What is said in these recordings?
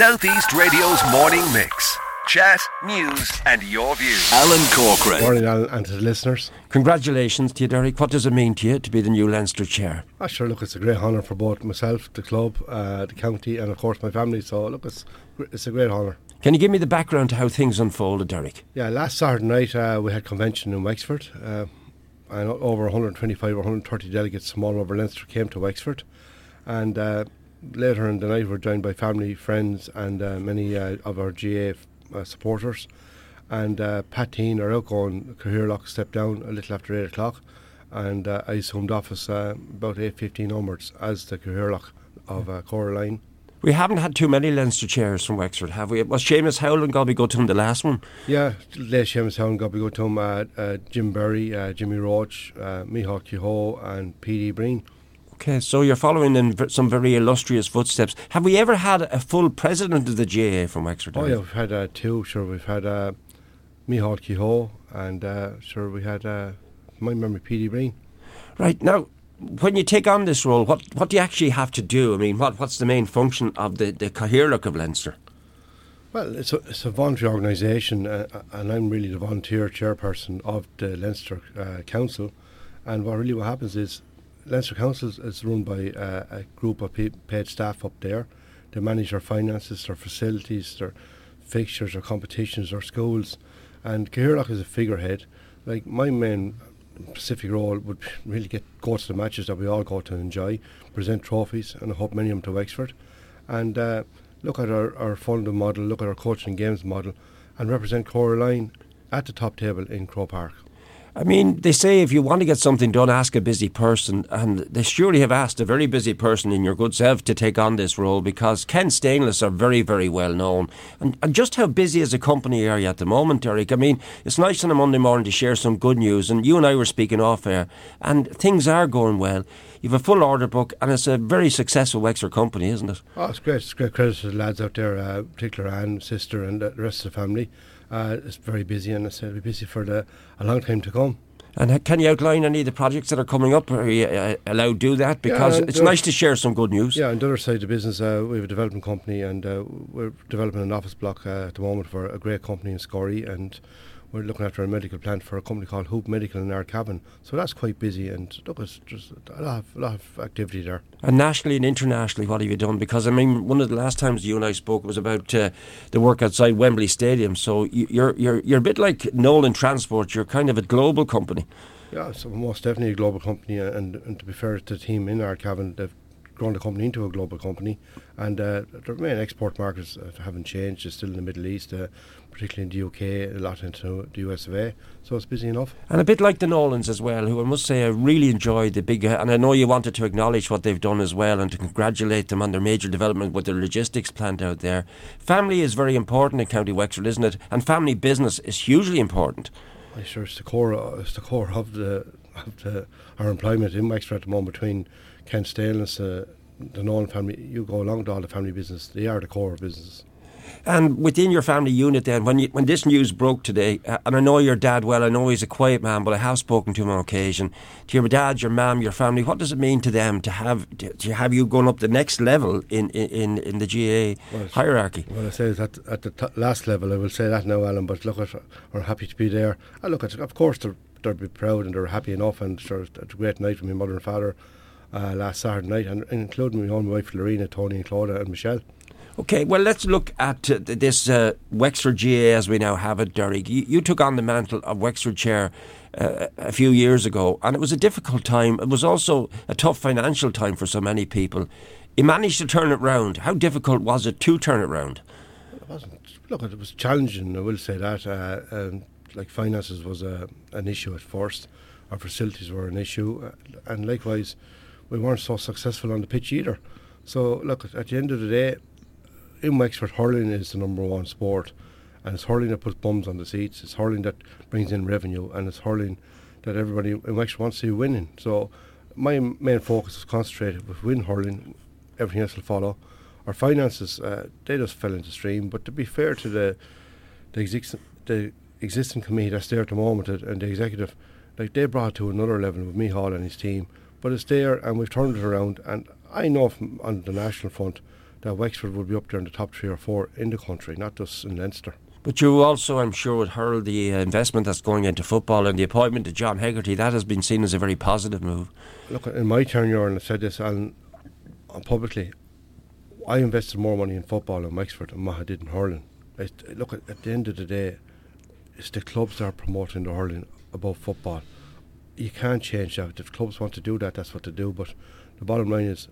Southeast Radio's morning mix. Chat, news, and your views. Alan Corcoran. Morning, Alan, and to the listeners. Congratulations to you, Derek. What does it mean to you to be the new Leinster chair? Ah, sure, look, it's a great honour for both myself, the club, uh, the county, and of course my family. So, look, it's, it's a great honour. Can you give me the background to how things unfolded, Derek? Yeah, last Saturday night uh, we had convention in Wexford, uh, and over 125 or 130 delegates from all over Leinster came to Wexford, and uh, later in the night we're joined by family, friends, and uh, many uh, of our GA uh, supporters. And uh, Pat Teehan, our outgoing stepped down a little after 8 o'clock, and uh, I assumed office uh, about 8.15 onwards as the Cathaoirleach of uh, Comhairle Laighean. We haven't had too many Leinster chairs from Wexford, have we? Was Seamus Howland Gobby go to him the last one? Yeah, late Seamus Howland got go to him, uh, uh, Jim Berry, uh, Jimmy Roach, uh, Micheál Kehoe, and P.D. Breen. Okay, so you're following in some very illustrious footsteps. Have we ever had a full president of the GAA from Wexford? Oh, yeah, we've had uh, two, sure. We've had uh, Micheál Kehoe, and uh, sure, we had, uh, my memory, P.D. Breen. Right now, when you take on this role, what, what do you actually have to do? I mean, what, what's the main function of the, the Cathaoirleach of Leinster? Well, it's a, it's a voluntary organisation, uh, and I'm really the volunteer chairperson of the Leinster uh, Council. And what really what happens is Leinster Council is- run by uh, a group of paid staff up there. They manage our finances, our facilities, their fixtures, our competitions, our schools. And Cathaoirleach is a figurehead. Like my main specific role would really get go to the matches that we all go to enjoy, present trophies, and I hope many of them to Wexford, and uh, look at our, our funding model, look at our coaching games model, and represent Comhairle Laighean at the top table in Croke Park. I mean, they say if you want to get something done, ask a busy person, and they surely have asked a very busy person in your good self to take on this role because Kent Stainless are very, very well known. And, and just how busy as a company are you at the moment, Derek? I mean, it's nice on a Monday morning to share some good news, and you and I were speaking off air, and things are going well. You've a full order book, and it's a very successful Wexford company, isn't it? Oh, it's great. It's great credit to the lads out there, uh, particularly Anne, sister, and the rest of the family. Uh, it's very busy, and I said it'll be busy for the, a long time to come. And can you outline any of the projects that are coming up? Are you uh, allowed to do that? Because and, it's nice to share some good news. Yeah, on the other side of the business, uh, we have a development company, and uh, we're developing an office block uh, at the moment for a great company in Scorey, and we're looking after a medical plant for a company called Hoop Medical in Ardcavan. So that's quite busy, and look, it's just a lot of, a lot of activity there. And nationally and internationally, what have you done? Because I mean, one of the last times you and I spoke was about uh, the work outside Wembley Stadium. So you- you're you're you're a bit like Nolan Transport. You're kind of a global company. Yeah, so most definitely a global company, and, and to be fair to the team in Ardcavan, they've grown the company into a global company, and uh, their main export markets uh, haven't changed. It's still in the Middle East, uh, particularly in the UK, a lot into the US of A. So it's busy enough. And a bit like the Nolans as well, who I must say I really enjoyed the big. Uh, and I know you wanted to acknowledge what they've done as well and to congratulate them on their major development with their logistics plant out there. Family is very important in County Wexford, isn't it? And family business is hugely important. I'm sure it's the core. It's the core of the of the our employment in Wexford at the moment between Kent Stainless, uh, the Nolan family. You go along to all the family business. They are the core of business. And within your family unit, then, when you, when this news broke today, uh, and I know your dad well, I know he's a quiet man, but I have spoken to him on occasion. To your dad, your mum, your family, what does it mean to them to have to, to have you going up the next level in in, in the GA Well, hierarchy? Well, I say is at, at the t- last level, I will say that now, Alan. But look, at, we're happy to be there. I look at, of course, they're they'll be proud and they're happy enough. And sure, it's a great night for my mother and father uh, last Saturday night, and, including my own wife Lorena, Tony, and Claudia, and Michelle. Okay, well, let's look at uh, this uh, Wexford GA as we now have it, Derek. You, you took on the mantle of Wexford Chair uh, a few years ago, and it was a difficult time. It was also a tough financial time for so many people. You managed to turn it round. How difficult was it to turn it round? It wasn't. Look, it was challenging. I will say that. Uh, um, like finances was a, an issue at first. Our facilities were an issue, uh, and likewise, we weren't so successful on the pitch either. So look, at the end of the day, in Wexford, hurling is the number one sport, and it's hurling that puts bums on the seats. It's hurling that brings in revenue, and it's hurling that everybody in Wexford wants to see winning. So my main focus is concentrated with win hurling. Everything else will follow. Our finances, uh, they just fell into stream. But to be fair to the the, exist- the existing committee that's there at the moment and the executive, like they brought to another level with Micheál and his team. But it's there, and we've turned it around. And I know from on the national front that Wexford would be up there in the top three or four in the country, not just in Leinster. But you also, I'm sure, would herald the uh, investment that's going into football and the appointment of John Hegarty. That has been seen as a very positive move. Look, in my tenure, and I said this and, publicly, I invested more money in football in Wexford than Maha did in hurling. It, look, at, at the end of the day, it's the clubs that are promoting the hurling above football. You can't change that. If clubs want to do that, that's what they do. But the bottom line is,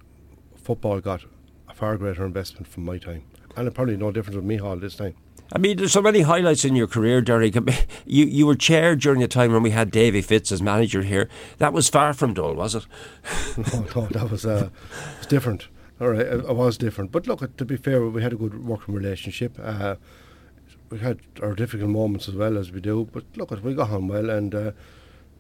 football got a far greater investment from my time, and it's probably no different with Micheál this time. I mean, there's so many highlights in your career, Derek. You you were chair during the time when we had Davy Fitz as manager here. That was far from dull, was it? no, no, that was uh, was different. All right, it, it, was different. But look, to be fair, we had a good working relationship. Uh, we had our difficult moments as well as we do. But look, we got on well, and uh,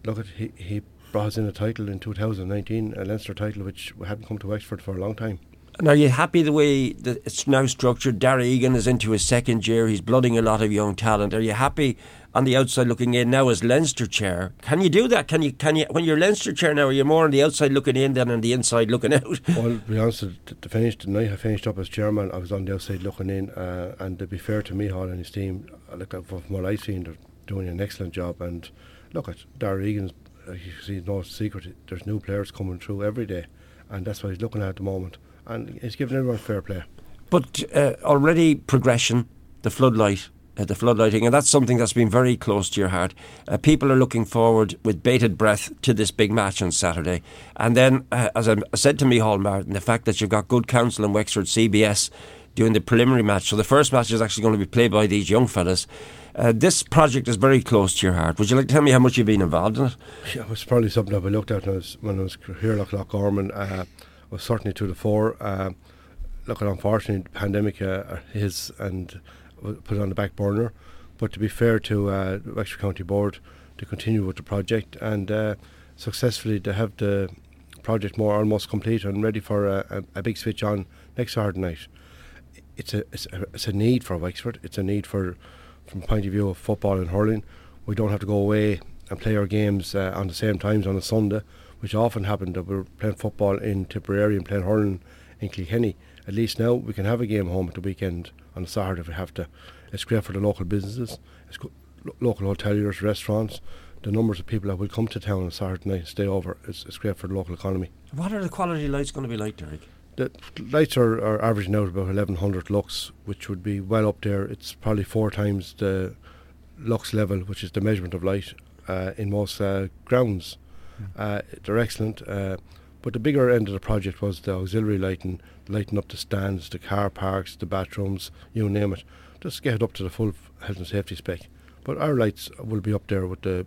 look, at, he he brought us in a title in 2019, a Leinster title, which hadn't come to Wexford for a long time. And are you happy the way that it's now structured? Darragh Egan is into his second year. He's blooding a lot of young talent. Are you happy on the outside looking in now as Leinster chair? Can you do that? Can you? Can you? When you're Leinster chair now, are you more on the outside looking in than on the inside looking out? Well, to be honest, to finish the night I finished up as chairman, I was on the outside looking in. Uh, and to be fair to Micheál and his team, look from what I've seen, they're doing an excellent job. And look at Darragh Egan's. Uh, you see, no secret. There's new players coming through every day, and that's what he's looking at at the moment and he's giving everyone fair play. But uh, already progression, the floodlight, uh, the floodlighting, and that's something that's been very close to your heart. Uh, people are looking forward with bated breath to this big match on Saturday. And then, uh, as I said to Micheál Martin, the fact that you've got good counsel in Wexford CBS doing the preliminary match. So the first match is actually going to be played by these young fellas. Uh, this project is very close to your heart. Would you like to tell me how much you've been involved in it? Yeah, it was probably something that we looked at when I was, when I was here at Loch Garman. Uh, was certainly to the fore. Uh, look, at unfortunately, the pandemic uh, his and put it on the back burner. But to be fair to uh, the Wexford County Board, to continue with the project and uh, successfully to have the project more almost complete and ready for a, a, a big switch on next Saturday night. It's a, it's a it's a need for Wexford. It's a need for from point of view of football and hurling. We don't have to go away and play our games uh, on the same times on a Sunday which often happened that we are playing football in Tipperary and playing hurling in Kilkenny. At least now we can have a game home at the weekend on a Saturday if we have to. It's great for the local businesses, it's go- local hoteliers, restaurants. The numbers of people that will come to town on Saturday night and stay over, it's, it's great for the local economy. What are the quality lights going to be like, Derek? The lights are, are averaging out about 1100 lux, which would be well up there. It's probably four times the lux level, which is the measurement of light uh, in most uh, grounds. Uh, they're excellent. Uh, but the bigger end of the project was the auxiliary lighting, lighting up the stands, the car parks, the bathrooms, you name it. Just get it up to the full health and safety spec. But our lights will be up there with the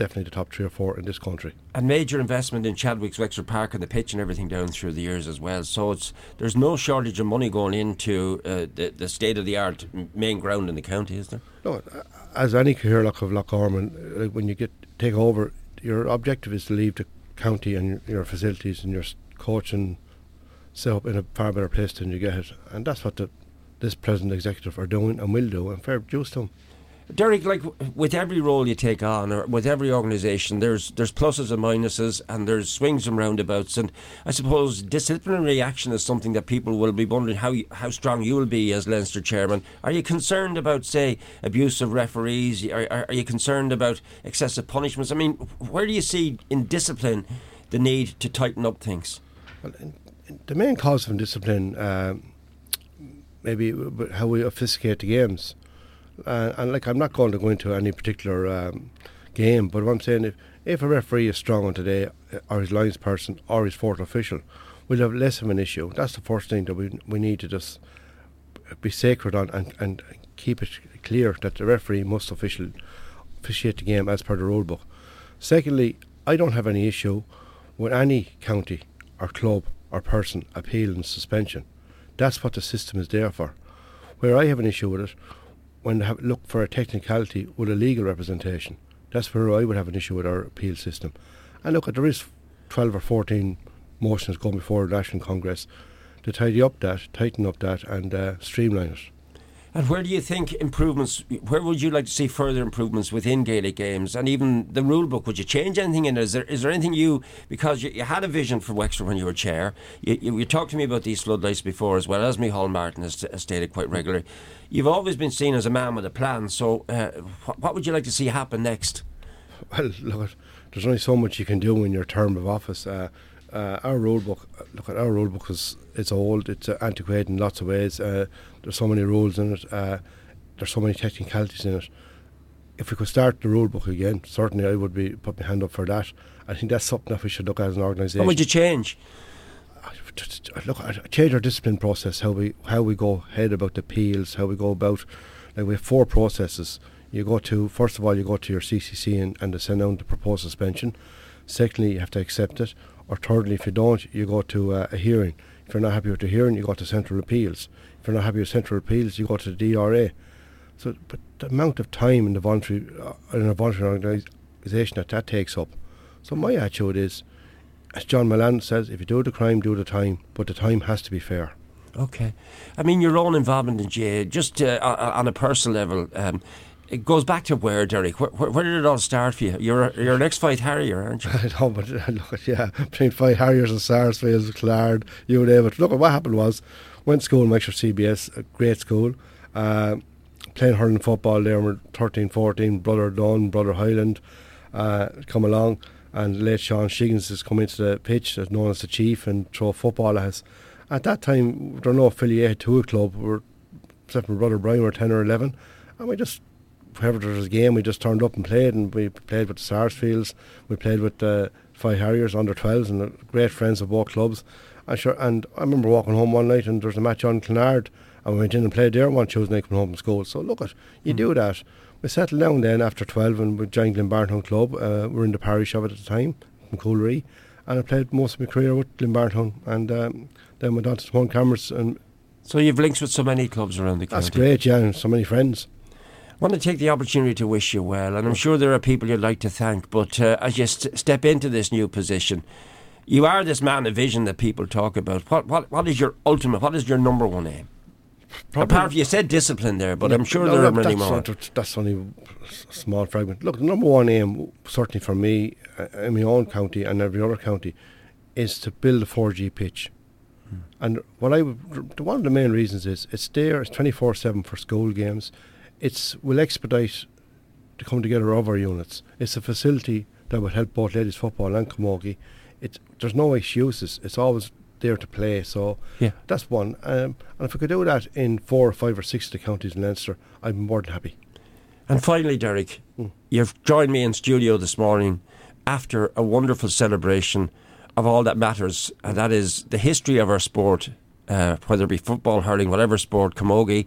definitely the top three or four in this country. And major investment in Chadwick's Wexford Park and the pitch and everything down through the years as well. So it's there's no shortage of money going into uh, the, the state of the art main ground in the county, is there? No, as any Cathaoirleach of Loch Garman, when you get take over, your objective is to leave the county and your facilities and your coaching set up in a far better place than you get it. And that's what the, this present executive are doing and will do, and fair dues to them. Derek, like with every role you take on, or with every organisation, there's there's pluses and minuses, and there's swings and roundabouts. And I suppose disciplinary action is something that people will be wondering how you, how strong you will be as Leinster chairman. Are you concerned about, say, abuse of referees? Are, are, are you concerned about excessive punishments? I mean, where do you see in discipline the need to tighten up things? Well, the main cause of discipline, uh, maybe how we obfuscate the games. Uh, and like I'm not going to go into any particular um, game, but what I'm saying if if a referee is strong on today, uh, or his lines person, or his fourth official, we'll have less of an issue. That's the first thing that we we need to just be sacred on and, and keep it clear that the referee must official, officiate the game as per the rule book. Secondly, I don't have any issue with any county or club or person appealing suspension. That's what the system is there for. Where I have an issue with it when they have, look for a technicality with a legal representation. That's where I would have an issue with our appeal system. And look, there is 12 or 14 motions going before the National Congress to tidy up that, tighten up that, and uh, streamline it. And where do you think improvements? Where would you like to see further improvements within Gaelic games and even the rule book? Would you change anything in it? Is there is there anything you because you, you had a vision for Wexford when you were chair? You, you, you, talked to me about these floodlights before as well as Micheál Martin has, has, stated quite regularly. You've always been seen as a man with a plan. So, uh, what, what would you like to see happen next? Well, look, there's only so much you can do in your term of office. Uh, uh, our rule book, look at our rule book is it's old, it's uh, antiquated in lots of ways. There's so many rules in it. Uh, there's so many technicalities in it. If we could start the rule book again, certainly I would be put my hand up for that. I think that's something that we should look at as an organisation. What would you change? Look, change our discipline process. How we how we go ahead about the appeals. How we go about. Like we have four processes. You go to first of all, you go to your CCC and, and send out the proposed suspension. Secondly, you have to accept it. Or thirdly, if you don't, you go to uh, a hearing. If you're not happy with the hearing, you go to central appeals. You're not happy with central appeals, you go to the DRA. So, but the amount of time in the voluntary uh, in a voluntary organisation that that takes up. So my attitude is, as John Mullane says, if you do the crime, do the time, but the time has to be fair. Okay, I mean your own involvement in GAA, just uh, on a personal level. Um, it goes back to where, Derek? Where, where, did it all start for you? You're you're an ex-Faythe Harrier, aren't you? I know, but uh, look, yeah, between Faythe Harriers and Sarsfields, Clare, you name it. Look, what happened was, went to school in Wexford CBS, a great school. Uh, playing hurling football there, we're 13, 14, brother Dunn, brother Highland, uh, come along, and late Sean Shiggins has come into the pitch, known as the chief, and throw football at us. At that time, there were no affiliated to a club. We were, except my brother Brian, we were 10 or 11, and we just whenever there was a game, we just turned up and played, and we played with the Sarsfields, we played with the Faythe Harriers under 12s, and great friends of both clubs. And sure, and I remember walking home one night, and there was a match on Clonard, and we went in and played there one Tuesday night coming home from school. So look at you mm. do that. We settled down then after 12 and we joined Glynn-Barntown Club. Uh, we were in the parish of it at the time, in Coolree, and I played most of my career with Glynn-Barntown, and um, then went on to Swan Cameras. And so you've links with so many clubs around the country. That's great, yeah, and so many friends want to take the opportunity to wish you well, and I'm sure there are people you'd like to thank. But uh, as you st- step into this new position, you are this man of vision that people talk about. What what what is your ultimate? What is your number one aim? Probably, Apart from you said discipline there, but no, I'm sure no, there are many more. Not, that's only a small fragment. Look, the number one aim, certainly for me, uh, in my own county and every other county, is to build a 4G pitch. Hmm. And what I one of the main reasons is it's there, it's 24 7 for school games it's will expedite the come together of our units. It's a facility that will help both ladies football and camogie. It there's no excuses. It's always there to play. So yeah. that's one. Um, and if we could do that in four or five or six of the counties in Leinster, I'm more than happy. And finally, Derek, mm. you've joined me in studio this morning after a wonderful celebration of all that matters, and that is the history of our sport, uh, whether it be football, hurling, whatever sport, camogie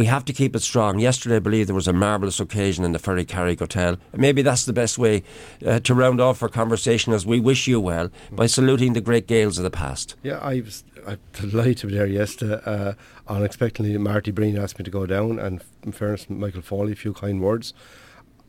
we have to keep it strong. Yesterday, I believe there was a marvellous occasion in the Ferrycarrig Hotel. Maybe that's the best way uh, to round off our conversation as we wish you well by saluting the great Gaels of the past. Yeah, I was I'm delighted to be there yesterday. Uh, unexpectedly, Marty Breen asked me to go down, and in fairness, Michael Foley, a few kind words.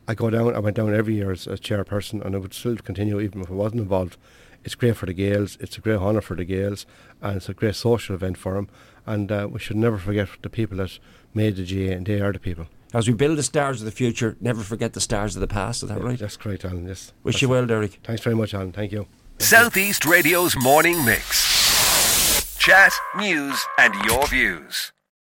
I go down. I went down every year as, as chairperson, and I would still continue even if I wasn't involved. It's great for the Gaels. It's a great honour for the Gaels, and it's a great social event for them. And uh, we should never forget the people that made the GAA, and they are the people. As we build the stars of the future, never forget the stars of the past. Is that yeah, right? That's great, Alan. Yes. Wish you well, Derek. Thanks very much, Alan. Thank you. Southeast Radio's morning mix. Chat, news, and your views.